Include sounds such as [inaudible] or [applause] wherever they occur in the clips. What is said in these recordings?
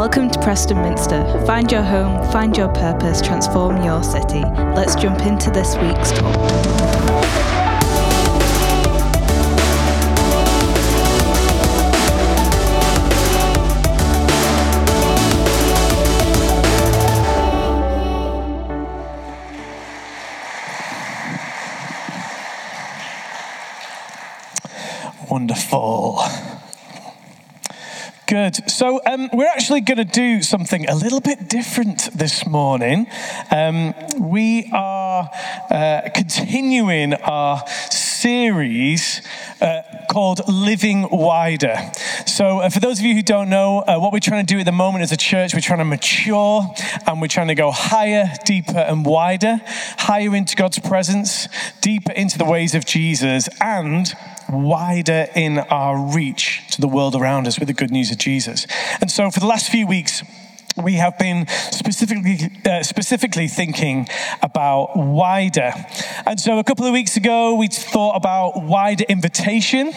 Welcome to Preston Minster. Find your home, find your purpose, transform your city. Let's jump into this week's talk. So um, we're actually going to do something a little bit different this morning. Um, we are uh, continuing our series uh, called Living Wider. So, uh, for those of you who don't know, uh, what we're trying to do at the moment as a church, we're trying to mature and we're trying to go higher, deeper, and wider, higher into God's presence, deeper into the ways of Jesus, and wider in our reach to the world around us with the good news of Jesus. And so, for the last few weeks, we have been specifically uh, specifically thinking about wider. And so a couple of weeks ago we thought about wider invitation.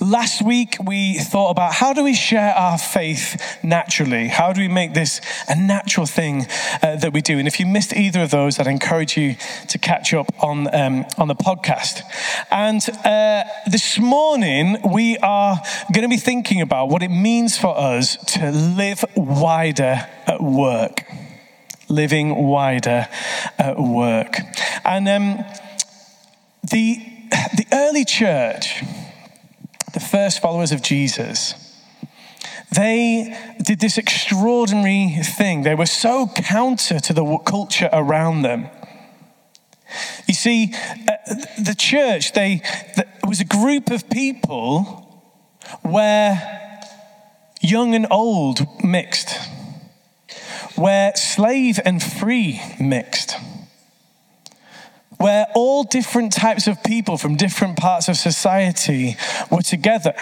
Last week, we thought about how do we share our faith naturally? How do we make this a natural thing uh, that we do? And if you missed either of those, I'd encourage you to catch up on, um, on the podcast. And uh, this morning, we are going to be thinking about what it means for us to live wider at work. Living wider at work. And um, the, the early church, the first followers of Jesus, they did this extraordinary thing. They were so counter to the culture around them. You see, uh, the church, they, was a group of people where young and old mixed, where slave and free mixed where all different types of people from different parts of society were together.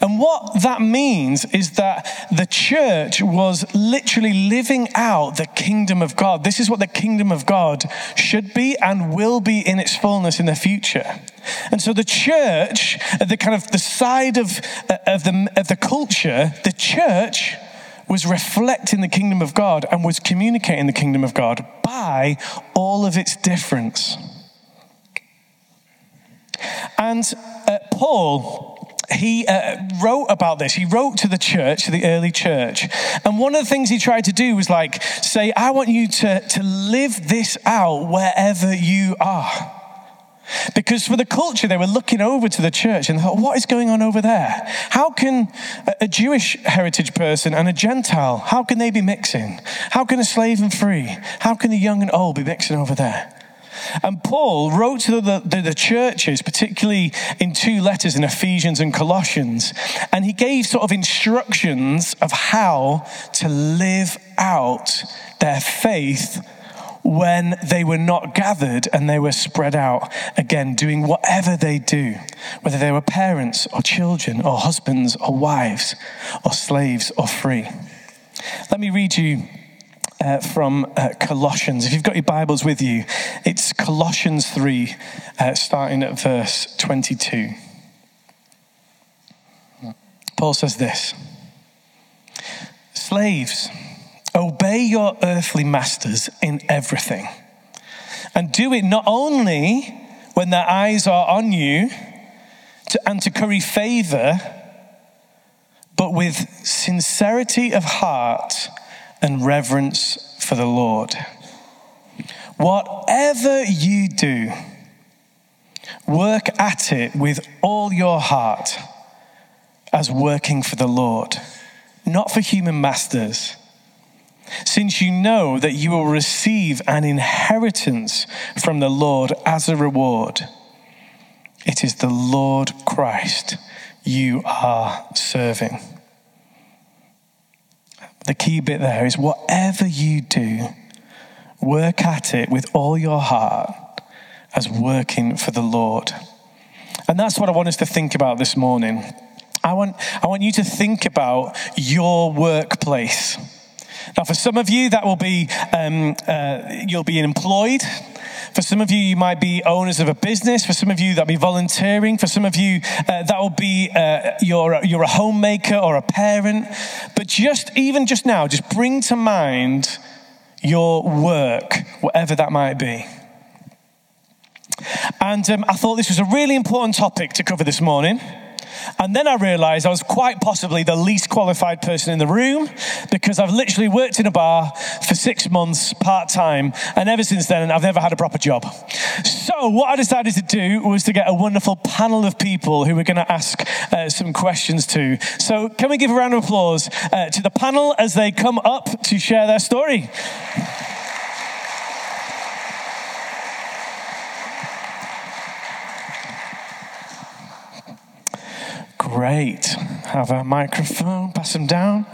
And what that means is that the church was literally living out the kingdom of God. This is what the kingdom of God should be and will be in its fullness in the future. And so the church, the kind of the side of, uh, of, the, of the culture, the church was reflecting the kingdom of God and was communicating the kingdom of God by all of its difference. And uh, Paul, he uh, wrote about this. He wrote to the church, to the early church. And one of the things he tried to do was like say, I want you to, to live this out wherever you are. Because for the culture, they were looking over to the church and thought, what is going on over there? How can a Jewish heritage person and a Gentile, how can they be mixing? How can a slave and free? How can the young and old be mixing over there? And Paul wrote to the, the, the, churches, particularly in two letters in Ephesians and Colossians, and he gave sort of instructions of how to live out their faith when they were not gathered and they were spread out, again, doing whatever they do, whether they were parents or children or husbands or wives or slaves or free. Let me read you uh, from uh, Colossians. If you've got your Bibles with you, it's Colossians 3, uh, starting at verse 22. Paul says this Slaves, Obey your earthly masters in everything. And do it not only when their eyes are on you to, and to curry favor, but with sincerity of heart and reverence for the Lord. Whatever you do, work at it with all your heart as working for the Lord, not for human masters since you know that you will receive an inheritance from the Lord as a reward. It is the Lord Christ you are serving. The key bit there is whatever you do, work at it with all your heart as working for the Lord. And that's what I want us to think about this morning. I want, I want you to think about your workplace. Now, for some of you, that will be um, uh, you'll be employed. For some of you, you might be owners of a business. For some of you, that'll be volunteering. For some of you, uh, that will be uh, you're, you're a homemaker or a parent. But just even just now, just bring to mind your work, whatever that might be. And um, I thought this was a really important topic to cover this morning. And then I realized I was quite possibly the least qualified person in the room because I've literally worked in a bar for six months part time. And ever since then, I've never had a proper job. So, what I decided to do was to get a wonderful panel of people who we're going to ask uh, some questions to. So, can we give a round of applause uh, to the panel as they come up to share their story? Great. Have a microphone, pass them down.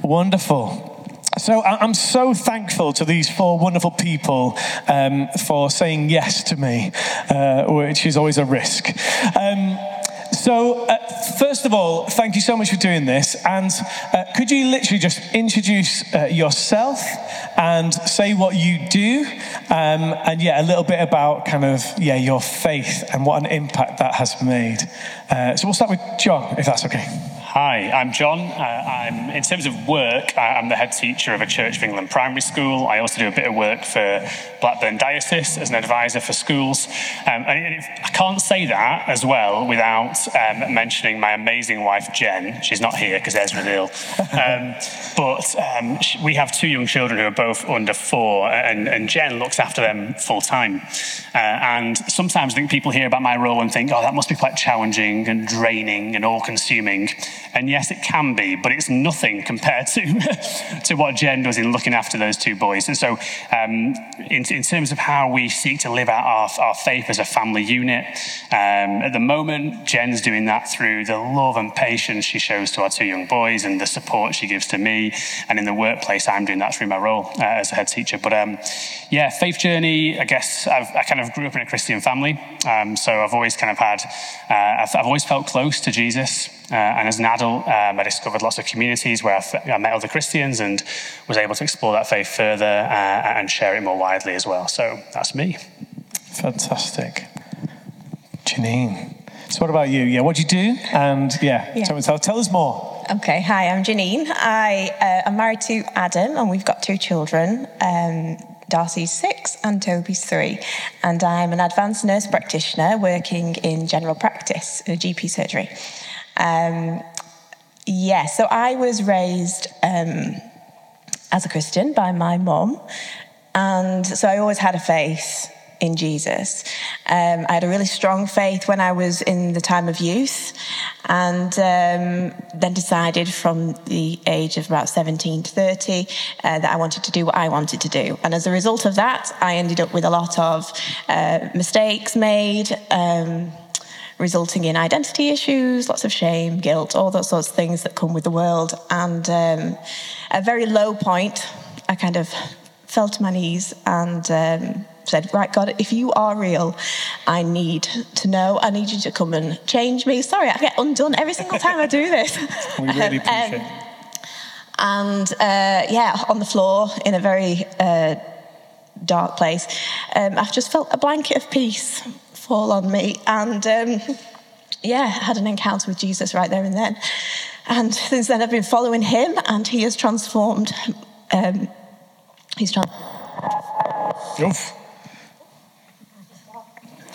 Wonderful. So I'm so thankful to these four wonderful people um, for saying yes to me, uh, which is always a risk. Um, so, uh, first of all, thank you so much for doing this. And uh, could you literally just introduce uh, yourself and say what you do? Um, and yeah, a little bit about kind of, yeah, your faith and what an impact that has made. Uh, so, we'll start with John, if that's okay. Hi, I'm John. Uh, I'm, in terms of work, I'm the head teacher of a Church of England primary school. I also do a bit of work for Blackburn Diocese as an advisor for schools. Um, and I can't say that as well without um, mentioning my amazing wife, Jen. She's not here because Ezra's ill. Um, [laughs] but um, we have two young children who are both under four, and, and Jen looks after them full time. Uh, and sometimes I think people hear about my role and think, oh, that must be quite challenging and draining and all consuming. And yes, it can be, but it's nothing compared to, [laughs] to what Jen does in looking after those two boys. And so, um, in, in, terms of how we seek to live out our, our faith as a family unit, um, at the moment, Jen's doing that through the love and patience she shows to our two young boys and the support she gives to me. And in the workplace, I'm doing that through my role uh, as a head teacher. But um, yeah, faith journey, I guess I've, i kind of grew up in a Christian family. Um, so I've always kind of had, uh, I've, I've always felt close to Jesus. Uh, and as an adult, um, I discovered lots of communities where I, met other Christians and was able to explore that faith further uh, and share it more widely as well. So that's me. Fantastic. Janine. So, what about you? Yeah, what do you do? And yeah, yeah. Tell, tell, tell, us more. Okay, hi, I'm Janine. I, uh, I'm married to Adam, and we've got two children. Um, Darcy's six and Toby's three. And I'm an advanced nurse practitioner working in general practice, a GP surgery. Um, yeah, so I was raised um, as a Christian by my mom, and so I always had a faith in Jesus. Um, I had a really strong faith when I was in the time of youth, and um, then decided from the age of about 17 to 30 uh, that I wanted to do what I wanted to do. And as a result of that, I ended up with a lot of uh, mistakes made. Um, resulting in identity issues, lots of shame, guilt, all those sorts of things that come with the world. And um, at a very low point, I kind of fell to my knees and um, said, Right, God, if you are real, I need to know. I need you to come and change me. Sorry, I get undone every single time I do this. [laughs] we really [laughs] um, appreciate um. And uh, yeah, on the floor in a very uh, dark place, um, I've just felt a blanket of peace fall on me. And um, yeah, I had an encounter with Jesus right there and then. And since then, I've been following him, and he has transformed. Um, he's transformed. Oof.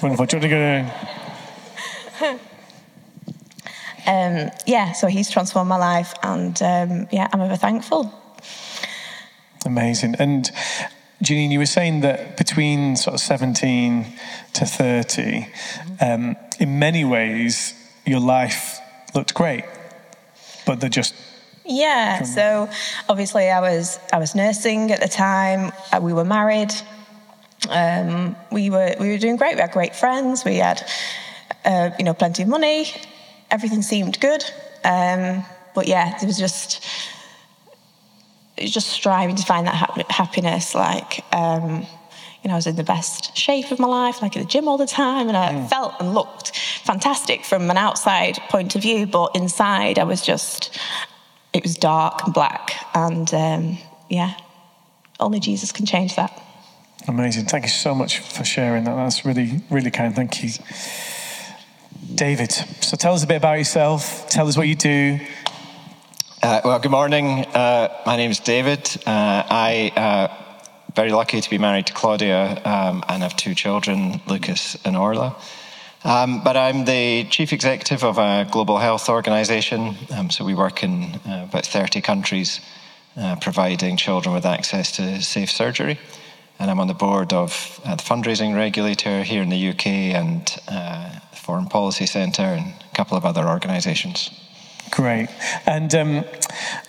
Wonderful. Do you to go? um, yeah, so he's transformed my life, and um, yeah, I'm ever thankful. Amazing. And Janine, you were saying that between sort of 17 to 30, um, in many ways, your life looked great, but they're just yeah. So obviously, I was I was nursing at the time. Uh, we were married. Um, we were we were doing great. We had great friends. We had uh, you know plenty of money. Everything seemed good. Um, but yeah, it was just just striving to find that happiness. Like, um, you know, I was in the best shape of my life, like at the gym all the time, and I mm. felt and looked fantastic from an outside point of view, but inside I was just, it was dark and black. And um, yeah, only Jesus can change that. Amazing. Thank you so much for sharing that. That's really, really kind. Thank you. David, so tell us a bit about yourself. Tell us what you do. Uh, well, good morning. Uh, my name is David. Uh, I uh, very lucky to be married to Claudia um, and have two children, Lucas and Orla. Um, but I'm the chief executive of a global health organization. Um, so we work in uh, about 30 countries, uh, providing children with access to safe surgery. And I'm on the board of uh, the fundraising regulator here in the UK and uh, Foreign Policy Centre and a couple of other organizations. Great. And um,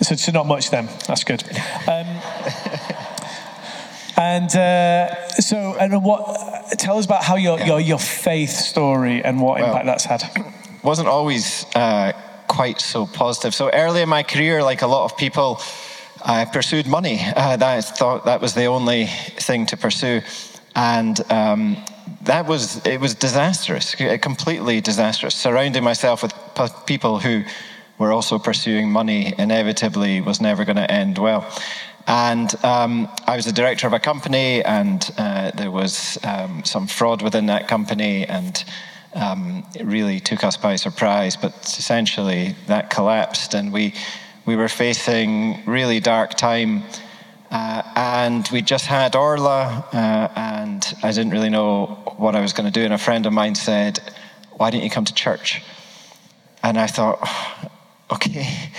so, so, not much then. That's good. Um, [laughs] and uh, so, and what? Tell us about how your, your, your faith story and what well, impact that's had. Wasn't always uh, quite so positive. So early in my career, like a lot of people, I pursued money. Uh, that I thought that was the only thing to pursue, and um, that was it was disastrous, completely disastrous. Surrounding myself with people who were also pursuing money inevitably was never going to end well. And um, I was the director of a company, and uh, there was um, some fraud within that company, and um, it really took us by surprise. But essentially, that collapsed, and we we were facing really dark time. Uh, and we just had Orla, uh, and I didn't really know what I was going to do. And a friend of mine said, "Why don't you come to church?" And I thought, okay,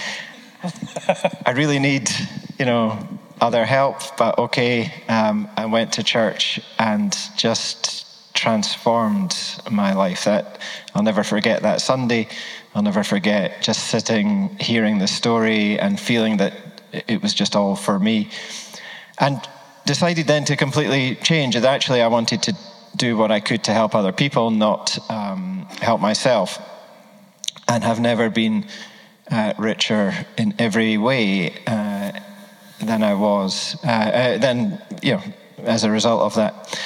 I really need, you know, other help, but okay. Um, I went to church and just transformed my life. That I'll never forget that Sunday. I'll never forget just sitting, hearing the story, and feeling that it was just all for me. And decided then to completely change. And actually, I wanted to do what I could to help other people, not um, help myself. And have never been uh, richer in every way. Uh, than I was, uh, uh, then, you know, as a result of that.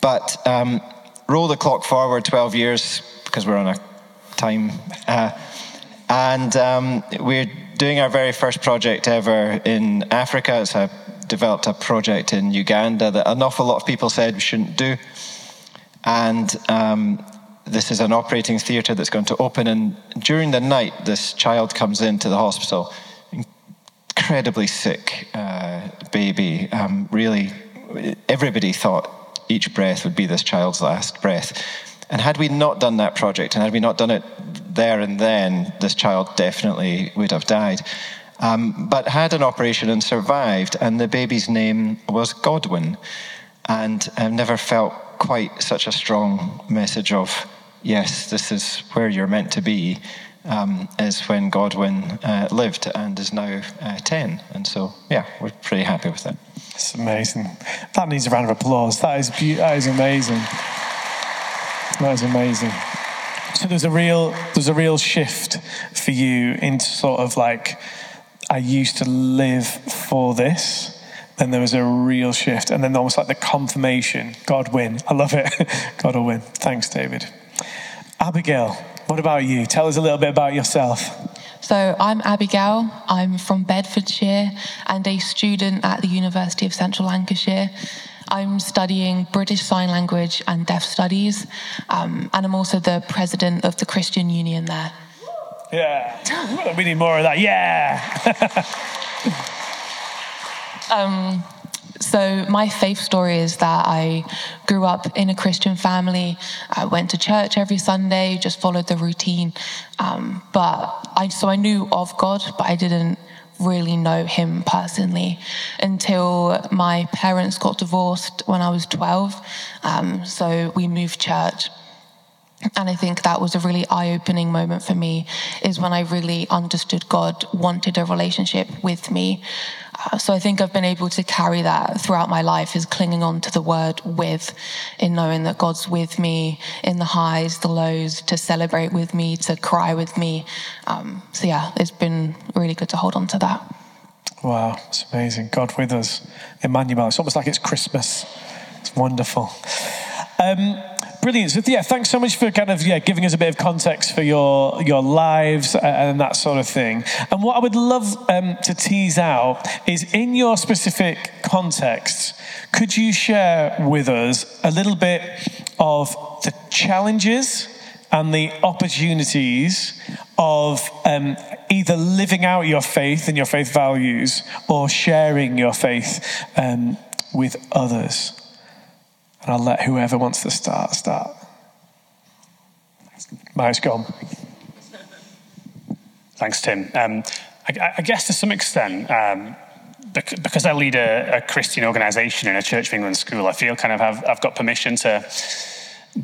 But um, roll the clock forward 12 years, because we're on a time, uh, and um, we're doing our very first project ever in Africa. It's a, developed a project in Uganda that an awful lot of people said we shouldn't do. And um, this is an operating theatre that's going to open. And during the night, this child comes into the hospital incredibly sick uh, baby. Um, really, everybody thought each breath would be this child's last breath. And had we not done that project, and had we not done it there and then, this child definitely would have died. Um, but had an operation and survived, and the baby's name was Godwin. And I've never felt quite such a strong message of, yes, this is where you're meant to be um, is when Godwin uh, lived and is now uh, 10. And so, yeah, we're pretty happy with that. It's amazing. That needs a round of applause. That is, be- that is amazing. That is amazing. So there's a real there's a real shift for you into sort of like I used to live for this. Then there was a real shift, and then almost like the confirmation. God win. I love it. [laughs] God will win. Thanks, David. Abigail, what about you? Tell us a little bit about yourself. So, I'm Abigail. I'm from Bedfordshire and a student at the University of Central Lancashire. I'm studying British Sign Language and Deaf Studies, um, and I'm also the president of the Christian Union there. Yeah, we need more of that. Yeah. [laughs] um, so, my faith story is that I grew up in a Christian family. I went to church every Sunday, just followed the routine. Um, but I, so I knew of God, but I didn't really know him personally until my parents got divorced when I was 12. Um, so, we moved church. And I think that was a really eye opening moment for me, is when I really understood God wanted a relationship with me. Uh, so I think I've been able to carry that throughout my life, is clinging on to the word with, in knowing that God's with me in the highs, the lows, to celebrate with me, to cry with me. Um, so yeah, it's been really good to hold on to that. Wow, it's amazing. God with us. Emmanuel. It's almost like it's Christmas. It's wonderful. Um, brilliant. So yeah, thanks so much for kind of yeah giving us a bit of context for your your lives and that sort of thing. And what I would love um, to tease out is in your specific context, could you share with us a little bit of the challenges and the opportunities of um, either living out your faith and your faith values or sharing your faith um, with others. And I'll let whoever wants to start start. Mike's gone. Thanks, Tim. Um, I, I, guess to some extent, um, because I lead a, a Christian organisation in a Church of England school, I feel kind of have, I've got permission to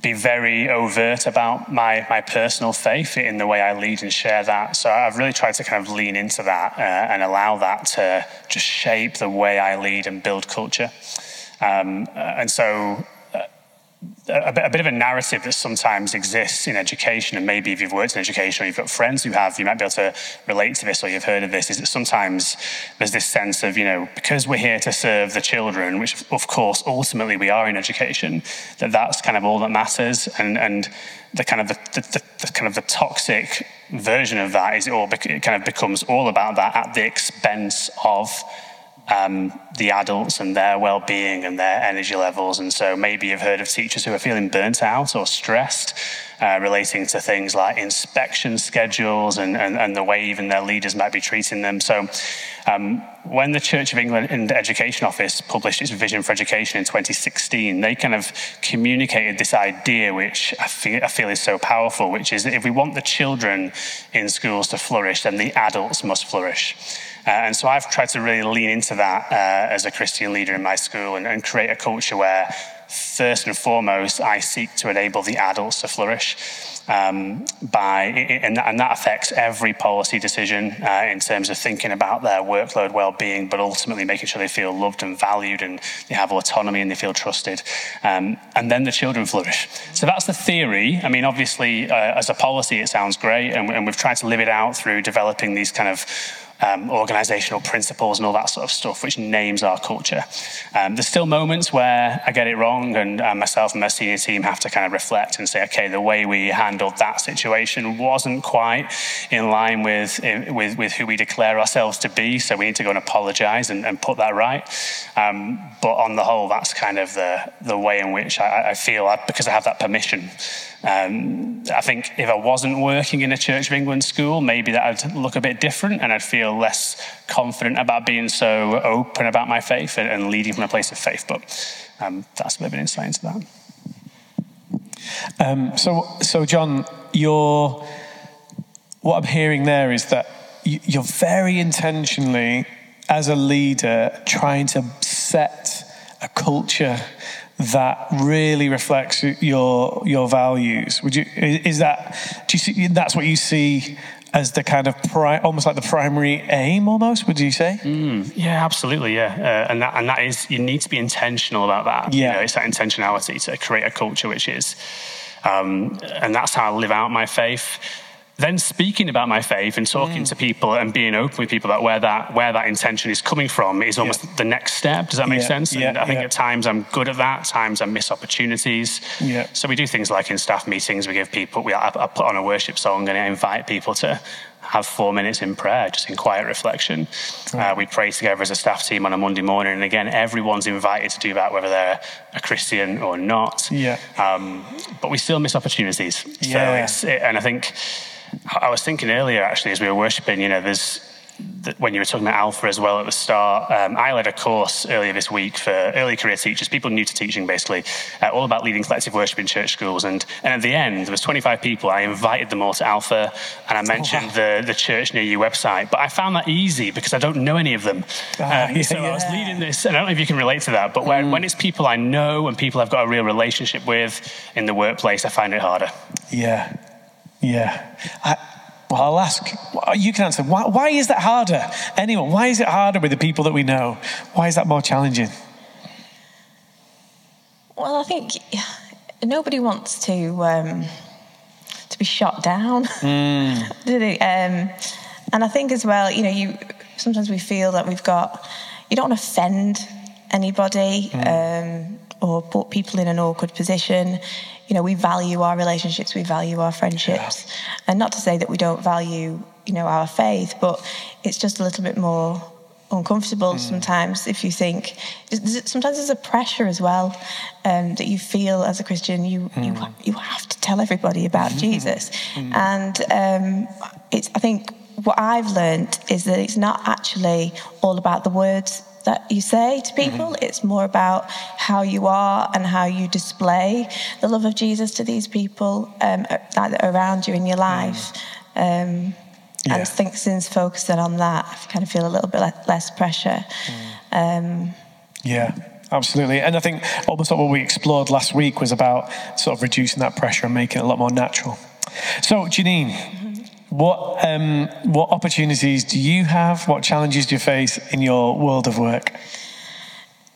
be very overt about my, my personal faith in the way I lead and share that. So I've really tried to kind of lean into that uh, and allow that to just shape the way I lead and build culture. Um, and so a bit, a bit, of a narrative that sometimes exists in education, and maybe if you've worked in education or you've got friends who have, you might be able to relate to this or you've heard of this, is that sometimes there's this sense of, you know, because we're here to serve the children, which of course ultimately we are in education, that that's kind of all that matters. And, and the kind of the, the, the kind of the toxic version of that is it all it kind of becomes all about that at the expense of um, the adults and their well-being and their energy levels. And so maybe you've heard of teachers who are feeling burnt out or stressed uh, relating to things like inspection schedules and, and, and, the way even their leaders might be treating them. So um, when the Church of England in the Education Office published its vision for education in 2016, they kind of communicated this idea, which I feel, I feel is so powerful, which is that if we want the children in schools to flourish, then the adults must flourish. Uh, and so I've tried to really lean into that uh, as a Christian leader in my school and, and, create a culture where, first and foremost, I seek to enable the adults to flourish. Um, by and that, and that, affects every policy decision uh, in terms of thinking about their workload well-being, but ultimately making sure they feel loved and valued, and they have autonomy and they feel trusted. Um, and then the children flourish. So that's the theory. I mean, obviously, uh, as a policy, it sounds great, and, and we've tried to live it out through developing these kind of um, organizational principles and all that sort of stuff, which names our culture. Um, there's still moments where I get it wrong, and uh, myself and my senior team have to kind of reflect and say, okay, the way we handled that situation wasn't quite in line with, with, with who we declare ourselves to be, so we need to go and apologize and, and put that right. Um, but on the whole, that's kind of the, the way in which I, I feel, I, because I have that permission. Um, I think if I wasn't working in a Church of England school, maybe that would look a bit different and I'd feel less confident about being so open about my faith and, and leading from a place of faith. But um, that's a bit of insight into that. Um, so, so John, you're, what I'm hearing there is that you're very intentionally, as a leader, trying to set a culture that really reflects your your values. Would you is that do you see that's what you see as the kind of pri- almost like the primary aim almost would you say? Mm, yeah absolutely yeah. Uh, and that and that is you need to be intentional about that. Yeah. you know, it's that intentionality to create a culture which is um, and that's how I live out my faith then speaking about my faith and talking mm. to people and being open with people about where that where that intention is coming from is almost yeah. the next step. Does that make yeah. sense? And yeah. I think at times I'm good at that. At times I miss opportunities. Yeah. So we do things like in staff meetings, we give people we I, I put on a worship song and I invite people to have four minutes in prayer, just in quiet reflection. Right. Uh, we pray together as a staff team on a Monday morning, and again, everyone's invited to do that, whether they're a Christian or not. Yeah. Um, but we still miss opportunities. Yeah. So it, and I think I was thinking earlier, actually, as we were worshiping, you know, there's when you were talking about Alpha as well at the start, um, I led a course earlier this week for early career teachers, people new to teaching basically, uh, all about leading collective worship in church schools. And, and at the end, there was 25 people. I invited them all to Alpha and I mentioned oh, wow. the, the church near you website. But I found that easy because I don't know any of them. Uh, yeah, so yeah. I was leading this, and I don't know if you can relate to that, but when, mm. when it's people I know and people I've got a real relationship with in the workplace, I find it harder. Yeah. Yeah. I, well, I'll ask, you can answer. Why, why is that harder? Anyone, why is it harder with the people that we know? Why is that more challenging? Well, I think nobody wants to um, to be shot down, mm. [laughs] do they? Um, and I think as well, you know, you sometimes we feel that we've got you don't want to offend anybody um, or put people in an awkward position. You know, we value our relationships, we value our friendships, and not to say that we don't value, you know, our faith, but it's just a little bit more uncomfortable sometimes if you think sometimes there's a pressure as well um, that you feel as a Christian you you you have to tell everybody about Jesus. And um, it's I think what I've learned is that it's not actually all about the words that you say to people it's more about how you are and how you display the love of Jesus to these people um, that are around you in your life um, Yeah. and I think since focusing on that, I kind of feel a little bit less pressure. Um, Yeah, absolutely. And I think almost what we explored last week was about sort of reducing that pressure and making it a lot more natural. So, Janine, what um, what opportunities do you have? What challenges do you face in your world of work?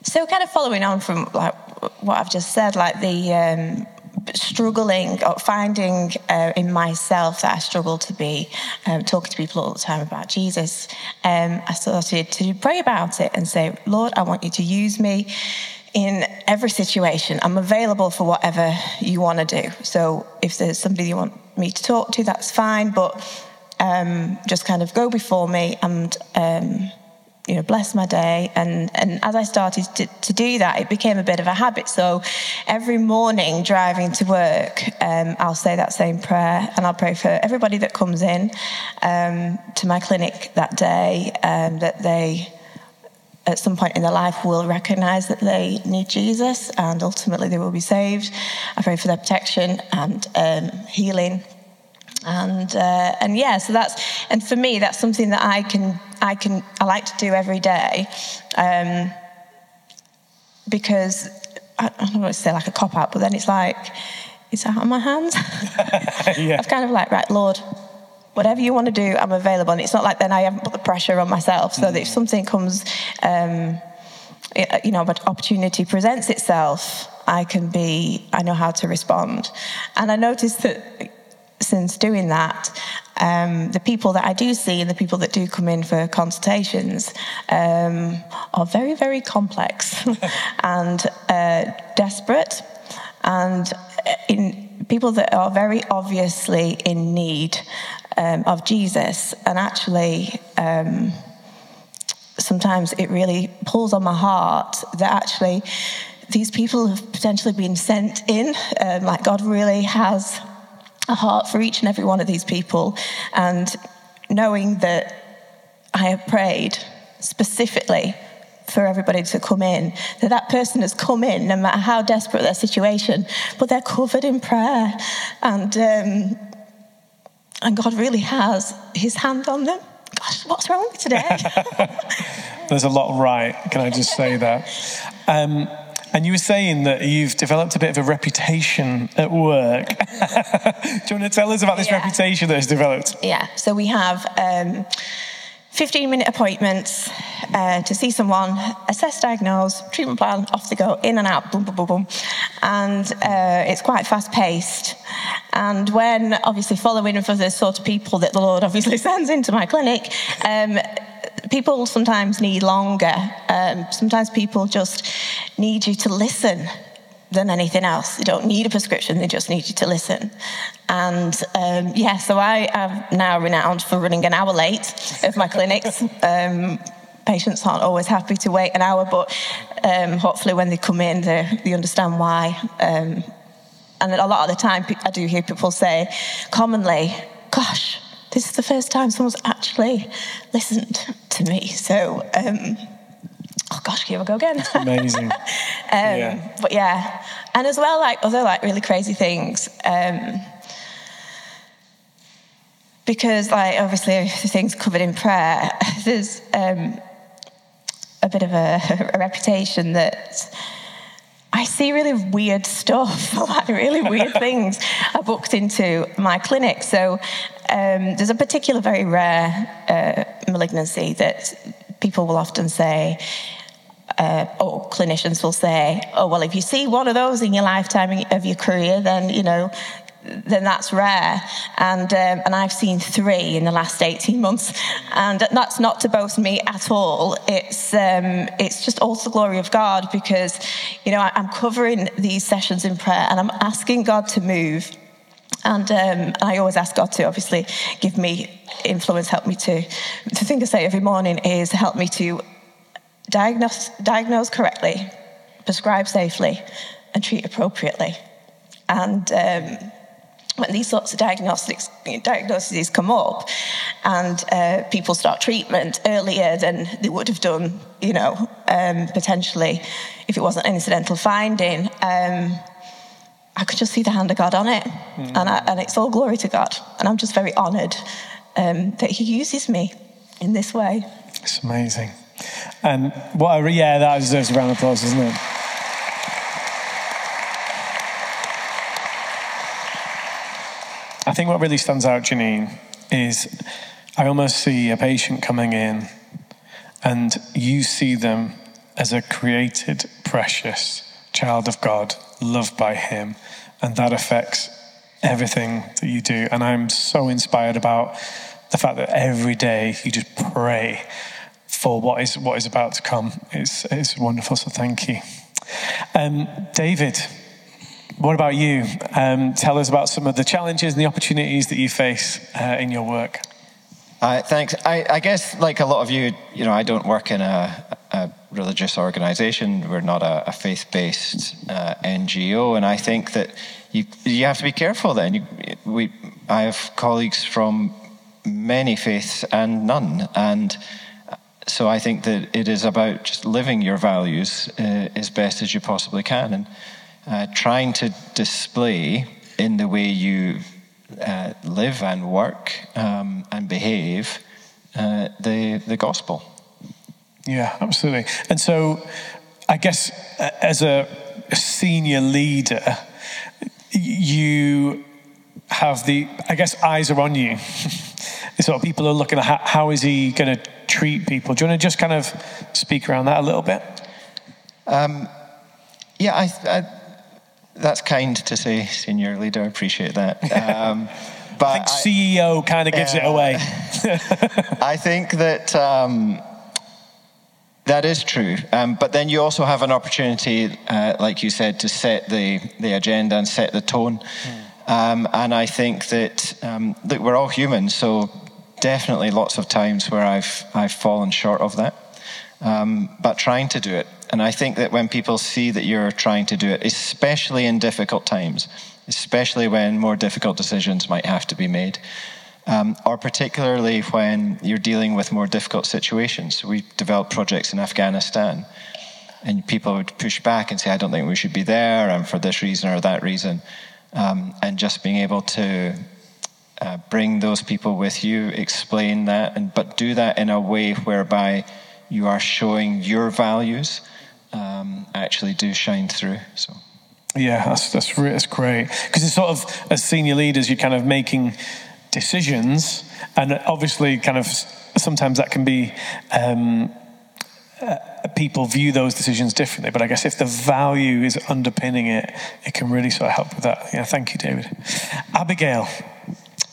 so, kind of following on from like what I've just said, like the um, struggling or finding uh, in myself that I struggle to be um, talking to people all the time about Jesus. Um, I started to pray about it and say, Lord, I want you to use me in every situation. I'm available for whatever you want to do. So if there's somebody you want me to talk to, that's fine. But um, just kind of go before me and um, you know bless my day. And and as I started to, to do that, it became a bit of a habit. So every morning driving to work, um, I'll say that same prayer, and I'll pray for everybody that comes in um, to my clinic that day um, that they at some point in their life will recognize that they need Jesus and ultimately they will be saved. I pray for their protection and um, healing. And uh, and yeah, so that's and for me that's something that I can I can I like to do every day, um, because I, I don't want to say like a cop out, but then it's like it's out of my hands. [laughs] [laughs] yeah. I've kind of like right, Lord, whatever you want to do, I'm available. And it's not like then I haven't put the pressure on myself. So that if something comes, um, you know, but opportunity presents itself, I can be, I know how to respond. And I noticed that since doing that, um, the people that I do see and the people that do come in for consultations um, are very, very complex [laughs] and uh, desperate, and people that are very obviously in need um, of Jesus, and actually. Um, sometimes it really pulls on my heart that actually these people have potentially been sent in. Um, like God really has a heart for each and every one of these people. And knowing that I have prayed specifically for everybody to come in, that that person has come in no matter how desperate their situation, but they're covered in prayer. And, um, and God really has his hand on them. Gosh, what's wrong with today? [laughs] There's a lot right. Can I just say that? Um, and you were saying that you've developed a bit of a reputation at work. [laughs] Do you want to tell us about this Yeah. reputation that has developed? Yeah, so we have um, 15 minute appointments uh, to see someone, assess, diagnose, treatment plan, off they go, in and out, boom, boom, boom, boom. And uh, it's quite fast paced. And when obviously following for the sort of people that the Lord obviously [laughs] sends into my clinic, um, people sometimes need longer. Um, sometimes people just need you to listen than anything else. They don't need a prescription, they just need you to listen. And um, yeah, so I am now renowned for running an hour late of my clinics. Um, patients aren't always happy to wait an hour, but um, hopefully when they come in, they, they understand why. Um, and a lot of the time, I do hear people say commonly, gosh, this is the first time someone's actually listened to me. So, um, gosh, here we go again. Amazing. [laughs] Um, Yeah. But yeah, and as well, like other like really crazy things. Um, because like obviously things covered in prayer. [laughs] There's um, a bit of a, [laughs] a reputation that I see really weird stuff, like really weird things are booked into my clinic. So um, there's a particular very rare uh, malignancy that people will often say, uh, or clinicians will say, oh, well, if you see one of those in your lifetime of your career, then, you know, then that's rare. And, um, and I've seen three in the last 18 months. And that's not to boast me at all. It's, um, it's just all the glory of God because, you know, I'm covering these sessions in prayer and I'm asking God to move. And um, I always ask God to obviously give me influence, help me to. The thing I say every morning is help me to diagnose, diagnose correctly, prescribe safely, and treat appropriately. And um, when these sorts of diagnostics, diagnoses come up and uh, people start treatment earlier than they would have done, you know, um, potentially if it wasn't an incidental finding, um, I could just see the hand of God on it. Mm. And, I, and, it's all glory to God. And I'm just very honoured um, that He uses me in this way. It's amazing. And what I, yeah, that deserves a round of applause, doesn't it? I think what really stands out, Janine, is I almost see a patient coming in and you see them as a created, precious child of God, loved by Him, and that affects everything that you do. And I'm so inspired about the fact that every day you just pray for what is what is about to come. It's, it's wonderful, so thank you. Um, David, what about you? Um, tell us about some of the challenges and the opportunities that you face uh, in your work. Uh, thanks. I, I, guess, like a lot of you, you know, I don't work in a, a religious organization. We're not a, a faith-based uh, NGO, and I think that you you have to be careful. Then you, we, I have colleagues from many faiths and none, and so I think that it is about just living your values uh, as best as you possibly can, and uh, trying to display in the way you uh, live and work um, and behave uh, the, the gospel. Yeah, absolutely. And so, I guess as a senior leader, you have the, I guess, eyes are on you. [laughs] sort of people are looking at how, how is he going to treat people. Do you want to just kind of speak around that a little bit? Um, yeah, I, I that's kind to say, senior leader. I appreciate that. [laughs] Um, but I think CEO kind of gives uh, it away. [laughs] [laughs] I think that um, that is true. Um, but then you also have an opportunity, uh, like you said, to set the, the agenda and set the tone. Mm. and I think that, um, that we're all human, so definitely lots of times where I've, I've fallen short of that. Um, but trying to do it and I think that when people see that you're trying to do it, especially in difficult times, especially when more difficult decisions might have to be made, um, or particularly when you're dealing with more difficult situations. We developed projects in Afghanistan, and people would push back and say, I don't think we should be there, and for this reason or that reason. Um, and just being able to uh, bring those people with you, explain that, and, but do that in a way whereby you are showing your values um, actually do shine through. So. Yeah, that's that's, that's great because it's sort of as senior leaders, you're kind of making decisions, and obviously, kind of sometimes that can be um, uh, people view those decisions differently. But I guess if the value is underpinning it, it can really sort of help with that. Yeah, thank you, David. Abigail.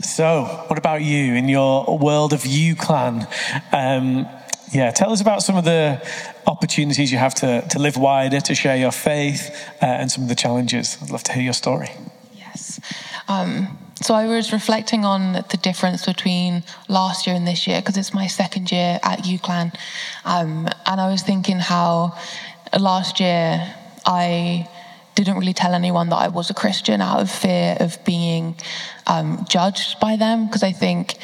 So, what about you in your world of UCLan? Um, yeah, tell us about some of the opportunities you have to, to live wider, to share your faith, uh, and some of the challenges. I'd love to hear your story. Yes. Um, so I was reflecting on the difference between last year and this year because it's my second year at UCLan. Um, and I was thinking how last year I didn't really tell anyone that I was a Christian out of fear of being um, judged by them because I think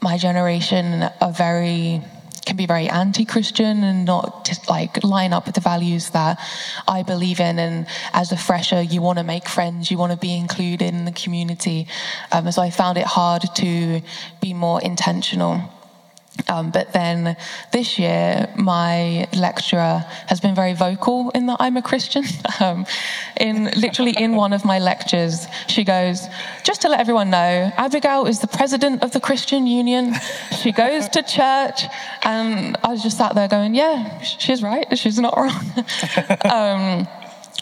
my generation are very can be very anti-Christian and not like line up with the values that I believe in. And as a fresher, you want to make friends, you want to be included in the community. Um, so I found it hard to be more intentional. Um, but then this year, my lecturer has been very vocal in that I'm a Christian. [laughs] Um, in literally in one of my lectures, she goes, "Just to let everyone know, Abigail is the president of the Christian Union. She goes to church." And I was just sat there going, "Yeah, she's right. She's not wrong." [laughs] um,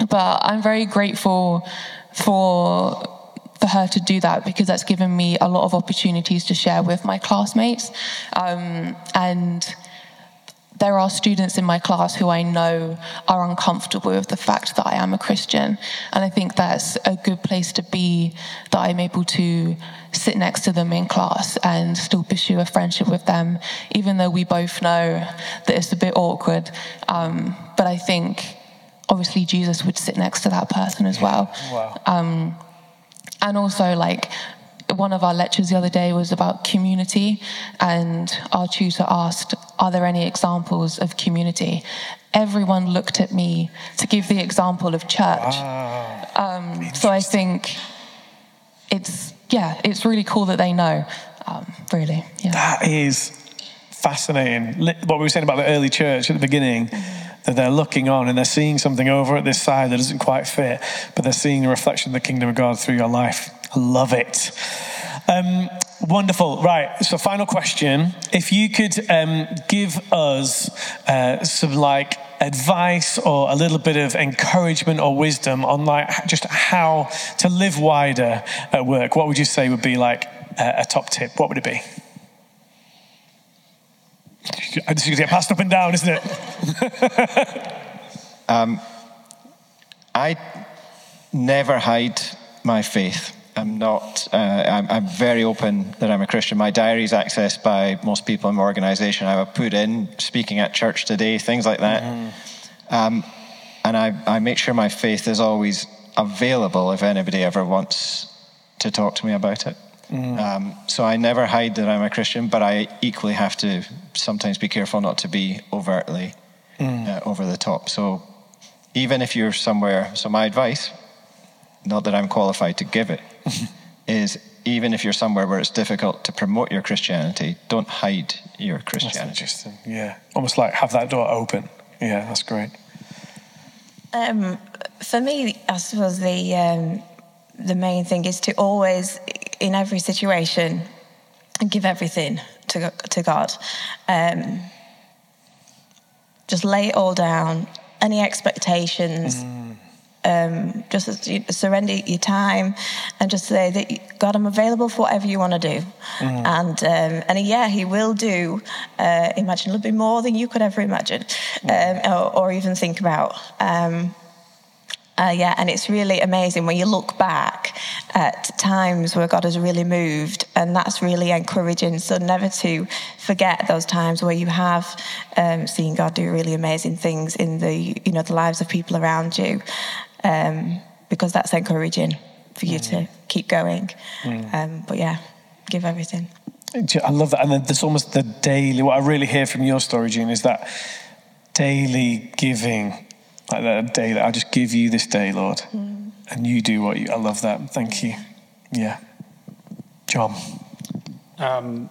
but I'm very grateful for for her to do that because that's given me a lot of opportunities to share with my classmates. Um, and there are students in my class who I know are uncomfortable with the fact that I am a Christian. And I think that's a good place to be, that I'm able to sit next to them in class and still pursue a friendship with them, even though we both know that it's a bit awkward. Um, but I think obviously Jesus would sit next to that person as well. Wow. Um, and also, like, one of our lectures the other day was about community, and our tutor asked, Are there any examples of community? Everyone looked at me to give the example of church. Um, so I think it's, yeah, it's really cool that they know, um, really. Yeah. That is fascinating. What we were saying about the early church at the beginning, that they're looking on and they're seeing something over at this side that doesn't quite fit, but they're seeing the reflection of the kingdom of God through your life. I love it. Um, wonderful. Right. So, final question. If you could um, give us uh, some like advice or a little bit of encouragement or wisdom on like just how to live wider at work, what would you say would be like a, a top tip? What would it be? Going to get passed up and down, isn't it? [laughs] I never hide my faith. I'm not, uh, I'm, I'm very open that I'm a Christian. My diary is accessed by most people in my organization. I would put in speaking at church today, things like that. Um, and I, I make sure my faith is always available if anybody ever wants to talk to me about it. Um, so I never hide that I'm a Christian, but I equally have to sometimes be careful not to be overtly uh, over the top. So even if you're somewhere, so my advice, not that I'm qualified to give it, [laughs] is even if you're somewhere where it's difficult to promote your Christianity, don't hide your That's Christianity. interesting. Yeah. Almost like have that door open. Yeah, that's great. Um, for me, I suppose the um, the main thing is to always, in every situation, give everything to to God. Um, just lay it all down. Any expectations, um, just as you surrender your time, and just say that God, I'm available for whatever you want to do. And um, and yeah, He will do. Uh, imagine a little bit more than you could ever imagine, um, or, or even think about. Um, uh, yeah, and it's really amazing when you look back at times where God has really moved, and that's really encouraging. So never to forget those times where you have um, seen God do really amazing things in the you know the lives of people around you, um, because that's encouraging for you to keep going. Um, but yeah, give everything. I love that. And then there's almost the daily, what I really hear from your story, June, is that daily giving. Like that day that I just give you this day, Lord. And you do what you, I love that. Thank you. Yeah. John. Um,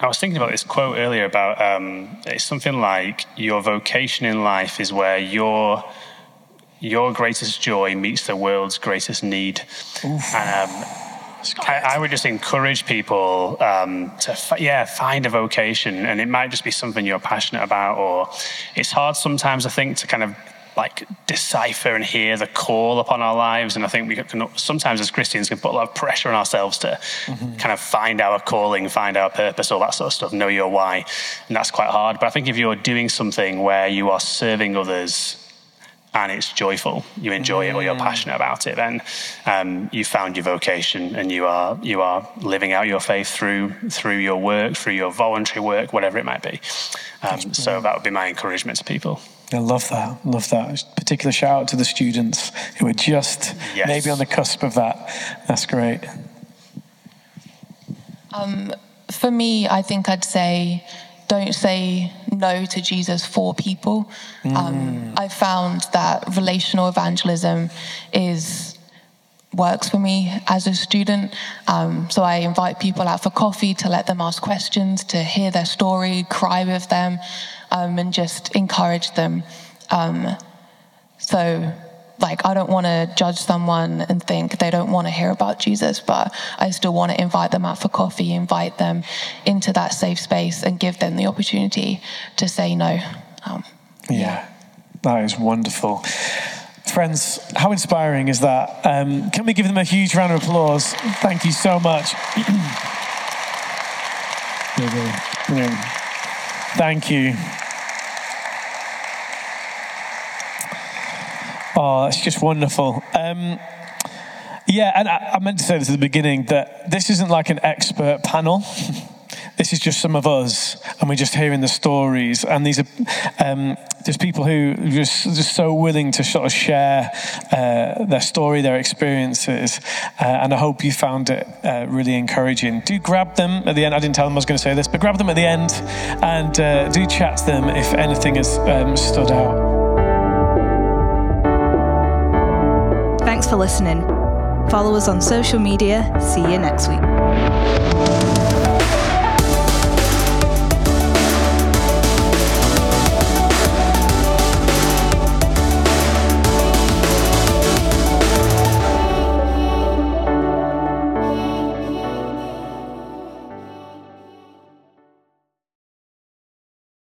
I was thinking about this quote earlier about um, it's something like your vocation in life is where your your greatest joy meets the world's greatest need. And, um, I, I would just encourage people um, to, fi- yeah, find a vocation, and it might just be something you're passionate about, or it's hard sometimes, I think, to kind of like decipher and hear the call upon our lives. And I think we can sometimes, as Christians, can put a lot of pressure on ourselves to kind of find our calling, find our purpose, all that sort of stuff, know your why, and that's quite hard. But I think if you're doing something where you are serving others and it's joyful, you enjoy it or you're passionate about it, then um, you found your vocation and you are you are living out your faith through through your work, through your voluntary work, whatever it might be. Um, so that would be my encouragement to people. I love that. Love that. Particular shout out to the students who are just Yes. maybe on the cusp of that. That's great. For me, I think I'd say don't say no to Jesus for people. Um, I've found that relational evangelism is works for me as a student. Um, so I invite people out for coffee to let them ask questions, to hear their story, cry with them, um, and just encourage them. Um, so, like, I don't want to judge someone and think they don't want to hear about Jesus, but I still want to invite them out for coffee, invite them into that safe space, and give them the opportunity to say no. Um, Yeah, that is wonderful. friends, how inspiring is that? Um, can we give them a huge round of applause? Thank you so much. [clears throat] Thank you. Oh, it's just wonderful. Um, yeah, and I, I meant to say this at the beginning that this isn't like an expert panel. [laughs] this is just some of us, and we're just hearing the stories. And these are um, just people who are just, just so willing to sort of share uh, their story, their experiences. Uh, and I hope you found it uh, really encouraging. Do grab them at the end. I didn't tell them I was going to say this, but grab them at the end and uh, do chat to them if anything has um, stood out. Thanks for listening. Follow us on social media. See you next week.